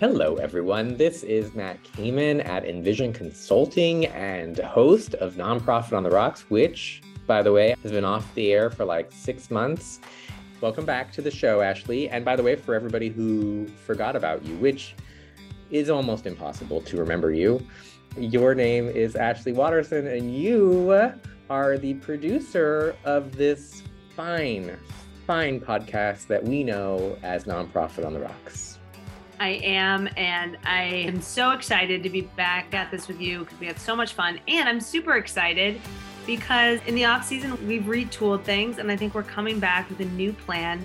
Hello, everyone. This is Matt Kamin at Envision Consulting and host of Nonprofit on the Rocks, which, by the way, has been off the air for like six months. Welcome back to the show, Ashley. And by the way, for everybody who forgot about you, which is almost impossible to remember you, your name is Ashley Waterson, and you are the producer of this fine, fine podcast that we know as Nonprofit on the Rocks. I am, and I am so excited to be back at this with you because we had so much fun. And I'm super excited because in the off season we've retooled things, and I think we're coming back with a new plan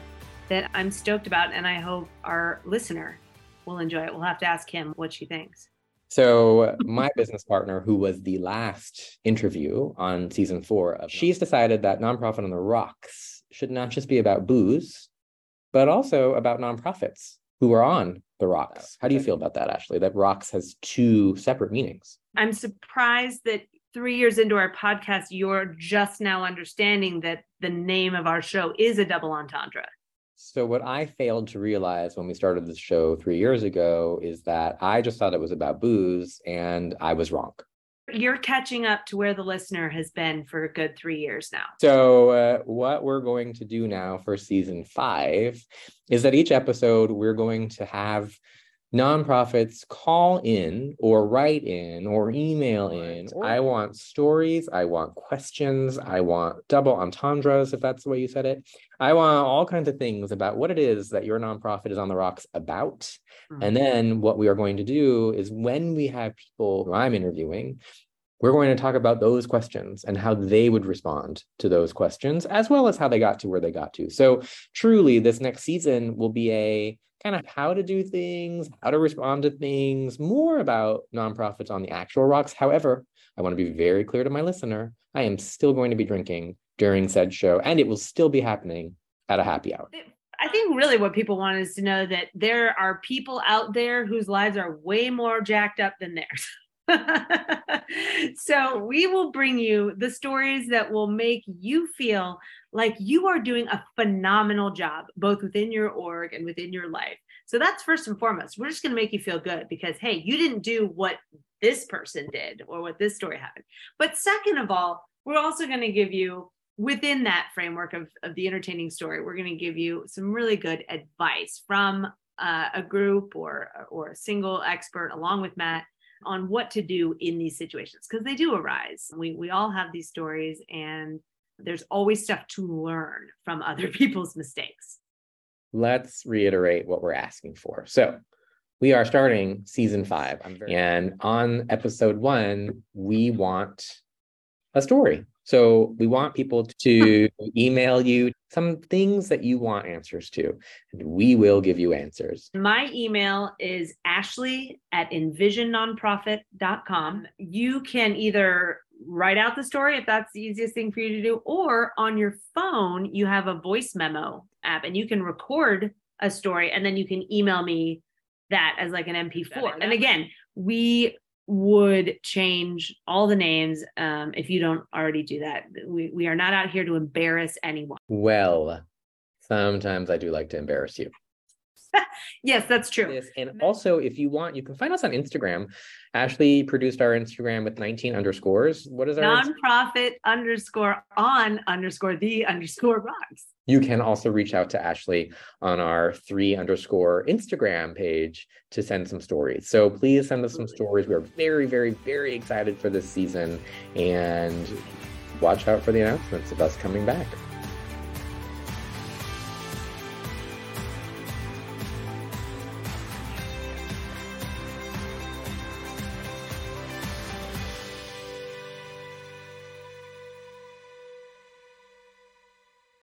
that I'm stoked about, and I hope our listener will enjoy it. We'll have to ask him what she thinks. So, my business partner, who was the last interview on season four, of, she's decided that Nonprofit on the Rocks should not just be about booze, but also about nonprofits who are on the rocks. How do you feel about that, Ashley? That rocks has two separate meanings. I'm surprised that three years into our podcast, you're just now understanding that the name of our show is a double entendre. So, what I failed to realize when we started the show three years ago is that I just thought it was about booze and I was wrong. You're catching up to where the listener has been for a good three years now. So, uh, what we're going to do now for season five is that each episode we're going to have nonprofits call in or write in or email in. I want stories. I want questions. I want double entendres, if that's the way you said it. I want all kinds of things about what it is that your nonprofit is on the rocks about. Mm-hmm. And then what we are going to do is when we have people who I'm interviewing, we're going to talk about those questions and how they would respond to those questions, as well as how they got to where they got to. So, truly, this next season will be a kind of how to do things, how to respond to things, more about nonprofits on the actual rocks. However, I want to be very clear to my listener I am still going to be drinking during said show, and it will still be happening at a happy hour. I think really what people want is to know that there are people out there whose lives are way more jacked up than theirs. so we will bring you the stories that will make you feel like you are doing a phenomenal job both within your org and within your life. So that's first and foremost. We're just going to make you feel good because hey you didn't do what this person did or what this story happened. But second of all we're also going to give you within that framework of, of the entertaining story we're going to give you some really good advice from uh, a group or or a single expert along with matt on what to do in these situations because they do arise. We we all have these stories and there's always stuff to learn from other people's mistakes. Let's reiterate what we're asking for. So, we are starting season 5 and on episode 1 we want a story. So we want people to email you some things that you want answers to, and we will give you answers. My email is ashley at envisionnonprofit.com. You can either write out the story if that's the easiest thing for you to do, or on your phone, you have a voice memo app and you can record a story and then you can email me that as like an MP4. And again, we would change all the names um, if you don't already do that. We, we are not out here to embarrass anyone. Well, sometimes I do like to embarrass you. yes, that's true. Yes. And also, if you want, you can find us on Instagram. Ashley produced our Instagram with 19 underscores. What is our nonprofit underscore on underscore the underscore rocks? You can also reach out to Ashley on our three underscore Instagram page to send some stories. So please send us some stories. We are very, very, very excited for this season and watch out for the announcements of us coming back.